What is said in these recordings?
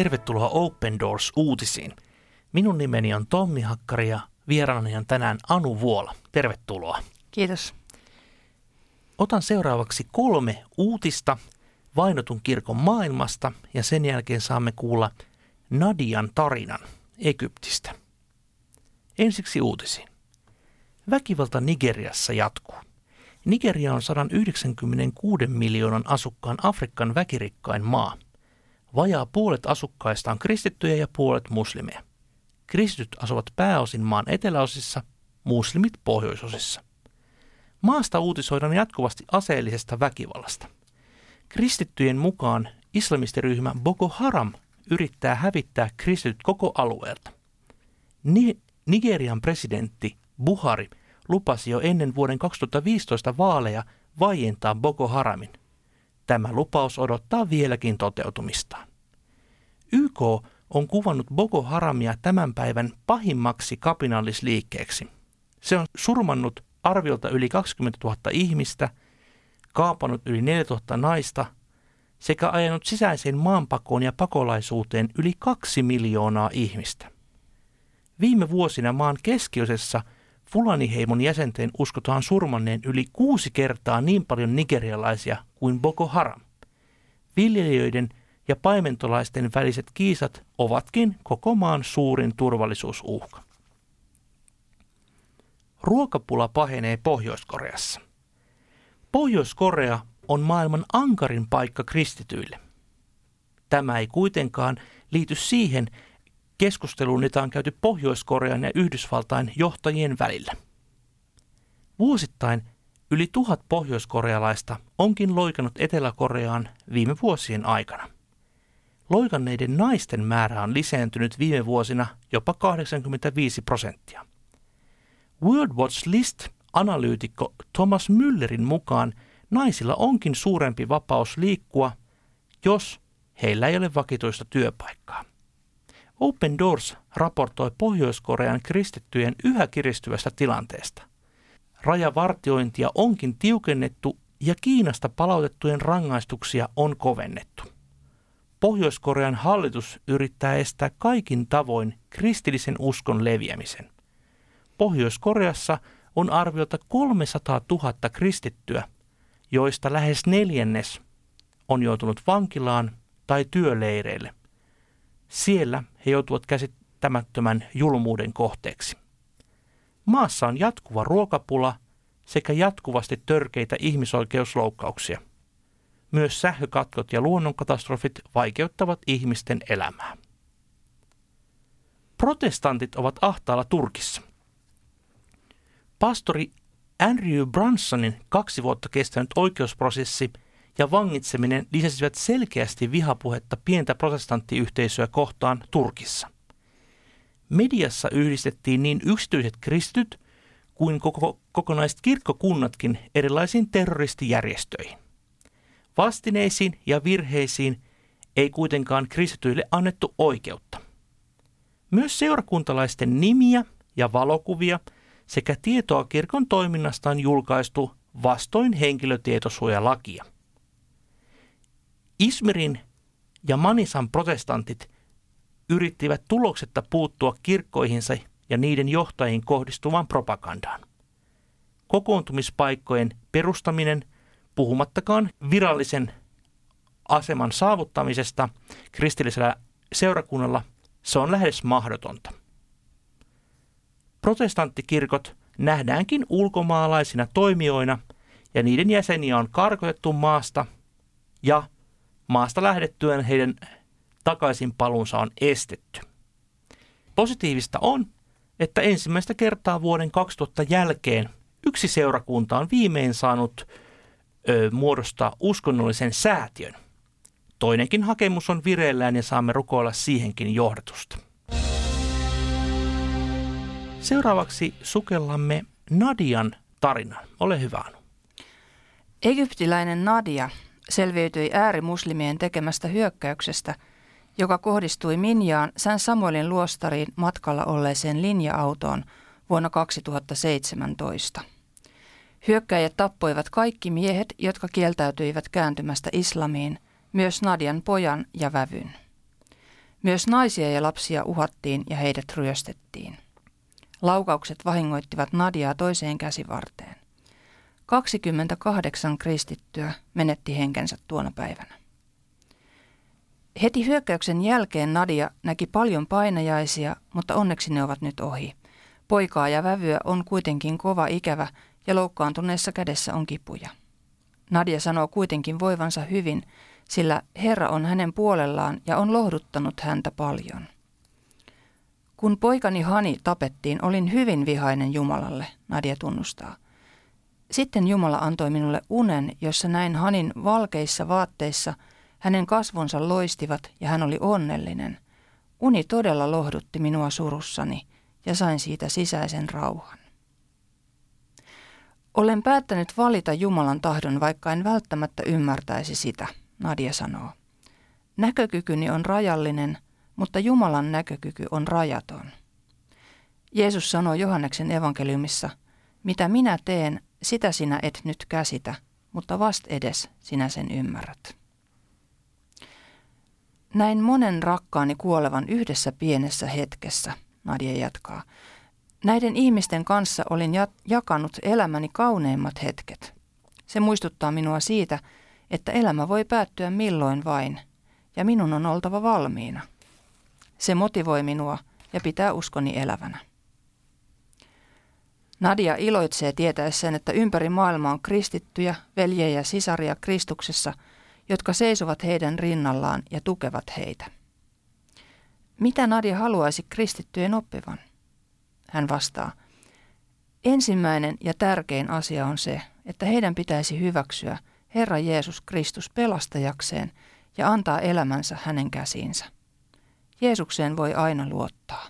Tervetuloa Open Doors uutisiin. Minun nimeni on Tommi Hakkari ja vieraanani on tänään Anu Vuola. Tervetuloa. Kiitos. Otan seuraavaksi kolme uutista vainotun kirkon maailmasta ja sen jälkeen saamme kuulla Nadian tarinan Egyptistä. Ensiksi uutisiin. Väkivalta Nigeriassa jatkuu. Nigeria on 196 miljoonan asukkaan Afrikan väkirikkain maa. Vajaa puolet asukkaista on kristittyjä ja puolet muslimeja. Kristityt asuvat pääosin maan eteläosissa, muslimit pohjoisosissa. Maasta uutisoidaan jatkuvasti aseellisesta väkivallasta. Kristittyjen mukaan islamistiryhmä Boko Haram yrittää hävittää kristityt koko alueelta. Ni- Nigerian presidentti Buhari lupasi jo ennen vuoden 2015 vaaleja vaientaa Boko Haramin. Tämä lupaus odottaa vieläkin toteutumistaan. YK on kuvannut Boko Haramia tämän päivän pahimmaksi kapinallisliikkeeksi. Se on surmannut arviolta yli 20 000 ihmistä, kaapannut yli 4 000 naista sekä ajanut sisäiseen maanpakoon ja pakolaisuuteen yli kaksi miljoonaa ihmistä. Viime vuosina maan keskiosessa Fulani-heimon jäsenten uskotaan surmanneen yli kuusi kertaa niin paljon nigerialaisia kuin Boko Haram. Viljelijöiden ja paimentolaisten väliset kiisat ovatkin koko maan suurin turvallisuusuhka. Ruokapula pahenee Pohjois-Koreassa. Pohjois-Korea on maailman ankarin paikka kristityille. Tämä ei kuitenkaan liity siihen keskusteluun, jota on käyty Pohjois-Korean ja Yhdysvaltain johtajien välillä. Vuosittain yli tuhat pohjoiskorealaista onkin loikannut Etelä-Koreaan viime vuosien aikana. Loikanneiden naisten määrä on lisääntynyt viime vuosina jopa 85 prosenttia. World Watch List-analyytikko Thomas Müllerin mukaan naisilla onkin suurempi vapaus liikkua, jos heillä ei ole vakituista työpaikkaa. Open Doors raportoi Pohjois-Korean kristittyjen yhä kiristyvästä tilanteesta. Rajavartiointia onkin tiukennettu ja Kiinasta palautettujen rangaistuksia on kovennettu. Pohjois-Korean hallitus yrittää estää kaikin tavoin kristillisen uskon leviämisen. Pohjois-Koreassa on arviolta 300 000 kristittyä, joista lähes neljännes on joutunut vankilaan tai työleireille. Siellä he joutuvat käsittämättömän julmuuden kohteeksi. Maassa on jatkuva ruokapula sekä jatkuvasti törkeitä ihmisoikeusloukkauksia. Myös sähkökatkot ja luonnonkatastrofit vaikeuttavat ihmisten elämää. Protestantit ovat ahtaalla Turkissa. Pastori Andrew Brunsonin kaksi vuotta kestänyt oikeusprosessi ja vangitseminen lisäsivät selkeästi vihapuhetta pientä protestanttiyhteisöä kohtaan Turkissa. Mediassa yhdistettiin niin yksityiset kristityt kuin koko, kokonaiset kirkkokunnatkin erilaisiin terroristijärjestöihin. Vastineisiin ja virheisiin ei kuitenkaan kristityille annettu oikeutta. Myös seurakuntalaisten nimiä ja valokuvia sekä tietoa kirkon toiminnasta on julkaistu vastoin henkilötietosuojalakia. Ismirin ja Manisan protestantit yrittivät tuloksetta puuttua kirkkoihinsa ja niiden johtajiin kohdistuvaan propagandaan. Kokoontumispaikkojen perustaminen, puhumattakaan virallisen aseman saavuttamisesta kristillisellä seurakunnalla, se on lähes mahdotonta. Protestanttikirkot nähdäänkin ulkomaalaisina toimijoina ja niiden jäseniä on karkotettu maasta ja maasta lähdettyään heidän takaisin palunsa on estetty. Positiivista on, että ensimmäistä kertaa vuoden 2000 jälkeen yksi seurakunta on viimein saanut ö, muodostaa uskonnollisen säätiön. Toinenkin hakemus on vireillään ja saamme rukoilla siihenkin johdatusta. Seuraavaksi sukellamme Nadian tarinan. Ole hyvä. Egyptiläinen Nadia selviytyi äärimuslimien tekemästä hyökkäyksestä, joka kohdistui Minjaan Sän Samuelin luostariin matkalla olleeseen linja-autoon vuonna 2017. Hyökkäjät tappoivat kaikki miehet, jotka kieltäytyivät kääntymästä islamiin, myös Nadian pojan ja vävyn. Myös naisia ja lapsia uhattiin ja heidät ryöstettiin. Laukaukset vahingoittivat Nadiaa toiseen käsivarteen. 28 kristittyä menetti henkensä tuona päivänä. Heti hyökkäyksen jälkeen Nadia näki paljon painajaisia, mutta onneksi ne ovat nyt ohi. Poikaa ja vävyä on kuitenkin kova ikävä ja loukkaantuneessa kädessä on kipuja. Nadia sanoo kuitenkin voivansa hyvin, sillä Herra on hänen puolellaan ja on lohduttanut häntä paljon. Kun poikani Hani tapettiin, olin hyvin vihainen Jumalalle, Nadia tunnustaa. Sitten Jumala antoi minulle unen, jossa näin Hanin valkeissa vaatteissa, hänen kasvonsa loistivat ja hän oli onnellinen. Uni todella lohdutti minua surussani ja sain siitä sisäisen rauhan. Olen päättänyt valita Jumalan tahdon, vaikka en välttämättä ymmärtäisi sitä, Nadia sanoo. Näkökykyni on rajallinen, mutta Jumalan näkökyky on rajaton. Jeesus sanoo Johanneksen evankeliumissa, mitä minä teen, sitä sinä et nyt käsitä, mutta vast edes sinä sen ymmärrät. Näin monen rakkaani kuolevan yhdessä pienessä hetkessä, Nadia jatkaa. Näiden ihmisten kanssa olin jakanut elämäni kauneimmat hetket. Se muistuttaa minua siitä, että elämä voi päättyä milloin vain, ja minun on oltava valmiina. Se motivoi minua ja pitää uskoni elävänä. Nadia iloitsee tietäessään, että ympäri maailmaa on kristittyjä, veljejä ja sisaria Kristuksessa, jotka seisovat heidän rinnallaan ja tukevat heitä. Mitä Nadia haluaisi kristittyjen oppivan? Hän vastaa, ensimmäinen ja tärkein asia on se, että heidän pitäisi hyväksyä Herra Jeesus Kristus pelastajakseen ja antaa elämänsä hänen käsiinsä. Jeesukseen voi aina luottaa.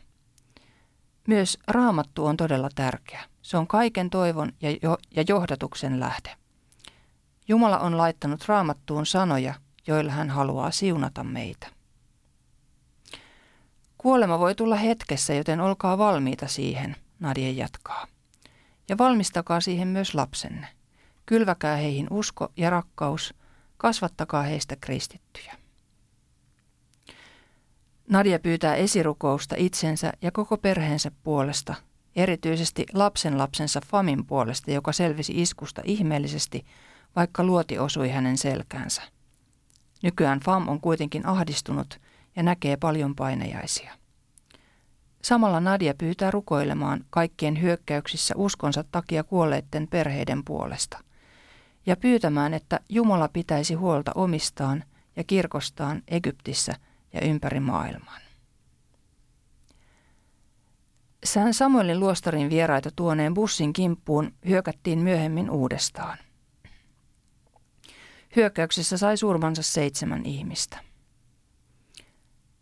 Myös raamattu on todella tärkeä. Se on kaiken toivon ja, jo- ja johdatuksen lähde. Jumala on laittanut raamattuun sanoja, joilla hän haluaa siunata meitä. Kuolema voi tulla hetkessä, joten olkaa valmiita siihen, Nadia jatkaa. Ja valmistakaa siihen myös lapsenne. Kylväkää heihin usko ja rakkaus, kasvattakaa heistä kristittyjä. Nadia pyytää esirukousta itsensä ja koko perheensä puolesta, erityisesti lapsen lapsensa Famin puolesta, joka selvisi iskusta ihmeellisesti, vaikka luoti osui hänen selkäänsä. Nykyään Fam on kuitenkin ahdistunut ja näkee paljon painejaisia. Samalla Nadia pyytää rukoilemaan kaikkien hyökkäyksissä uskonsa takia kuolleiden perheiden puolesta ja pyytämään, että Jumala pitäisi huolta omistaan ja kirkostaan Egyptissä ja ympäri maailman. Sään Samuelin luostarin vieraita tuoneen bussin kimppuun hyökättiin myöhemmin uudestaan. Hyökkäyksessä sai surmansa seitsemän ihmistä.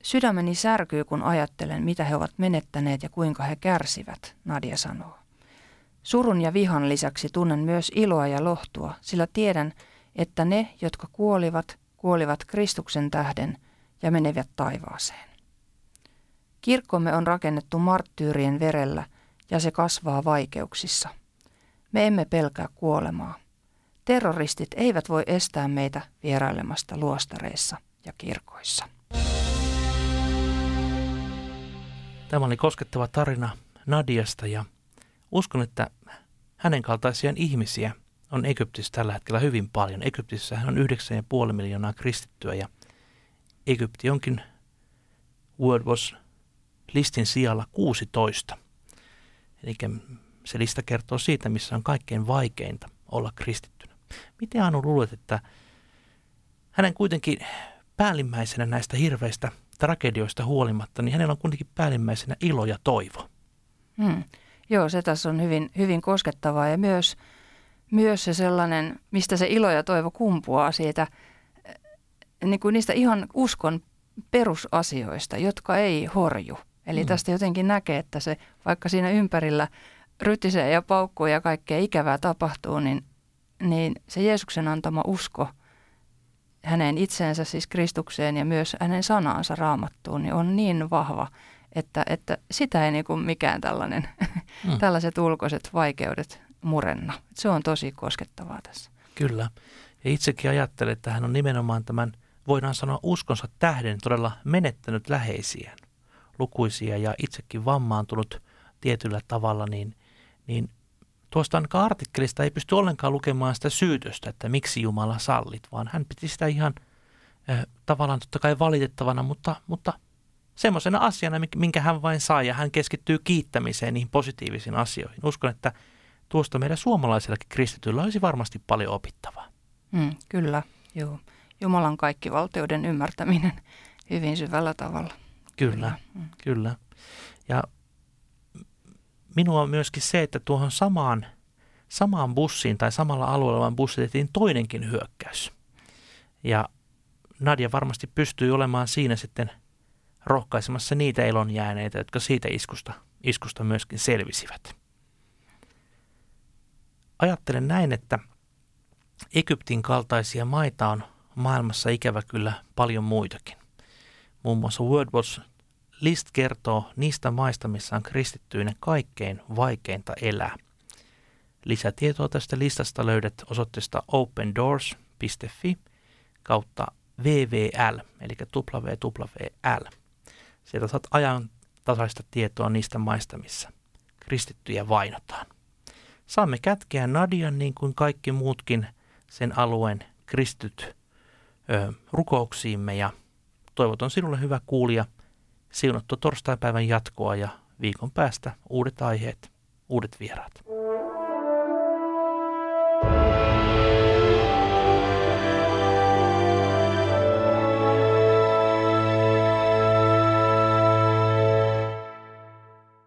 Sydämeni särkyy, kun ajattelen, mitä he ovat menettäneet ja kuinka he kärsivät, Nadia sanoo. Surun ja vihan lisäksi tunnen myös iloa ja lohtua, sillä tiedän, että ne, jotka kuolivat, kuolivat Kristuksen tähden ja menevät taivaaseen. Kirkkomme on rakennettu marttyyrien verellä ja se kasvaa vaikeuksissa. Me emme pelkää kuolemaa. Terroristit eivät voi estää meitä vierailemasta luostareissa ja kirkoissa. Tämä oli koskettava tarina Nadiasta ja uskon, että hänen kaltaisia ihmisiä on Egyptissä tällä hetkellä hyvin paljon. Egyptissä on 9,5 miljoonaa kristittyä ja Egypti onkin Word was listin sijalla 16. Eli se lista kertoo siitä, missä on kaikkein vaikeinta olla kristittynä. Miten Anu luulet, että hänen kuitenkin päällimmäisenä näistä hirveistä tragedioista huolimatta, niin hänellä on kuitenkin päällimmäisenä ilo ja toivo. Hmm. Joo, se tässä on hyvin, hyvin koskettavaa ja myös, myös se sellainen, mistä se ilo ja toivo kumpuaa siitä, niin kuin niistä ihan uskon perusasioista, jotka ei horju. Eli hmm. tästä jotenkin näkee, että se vaikka siinä ympärillä rytisee ja paukkuu ja kaikkea ikävää tapahtuu, niin, niin se Jeesuksen antama usko – hänen itseensä, siis Kristukseen ja myös hänen sanaansa raamattuun, niin on niin vahva, että, että sitä ei niin kuin mikään tällainen, mm. tällaiset ulkoiset vaikeudet murenna. Se on tosi koskettavaa tässä. Kyllä. Ja itsekin ajattelen, että hän on nimenomaan tämän voidaan sanoa uskonsa tähden todella menettänyt läheisiään, lukuisia ja itsekin vammaantunut tietyllä tavalla, niin, niin tuosta artikkelista ei pysty ollenkaan lukemaan sitä syytöstä, että miksi Jumala sallit, vaan hän piti sitä ihan äh, tavallaan totta kai valitettavana, mutta, mutta semmoisena asiana, minkä hän vain saa ja hän keskittyy kiittämiseen niihin positiivisiin asioihin. Uskon, että tuosta meidän suomalaisillakin kristityillä olisi varmasti paljon opittavaa. Mm, kyllä, joo. Jumalan kaikki valtioiden ymmärtäminen hyvin syvällä tavalla. Kyllä, kyllä. Mm. kyllä. Ja minua on myöskin se, että tuohon samaan, samaan bussiin tai samalla alueella vaan bussitettiin toinenkin hyökkäys. Ja Nadia varmasti pystyy olemaan siinä sitten rohkaisemassa niitä elonjääneitä, jotka siitä iskusta, iskusta myöskin selvisivät. Ajattelen näin, että Egyptin kaltaisia maita on maailmassa ikävä kyllä paljon muitakin. Muun muassa World Watch List kertoo niistä maista, missä on kristittyinen kaikkein vaikeinta elää. Lisätietoa tästä listasta löydät osoitteesta opendoors.fi kautta VVL, eli WWL. Sieltä saat ajan tasaista tietoa niistä maista, missä kristittyjä vainotaan. Saamme kätkeä Nadian niin kuin kaikki muutkin sen alueen kristyt rukouksiimme ja toivotan sinulle hyvä kuulija siunattu torstaipäivän jatkoa ja viikon päästä uudet aiheet, uudet vieraat.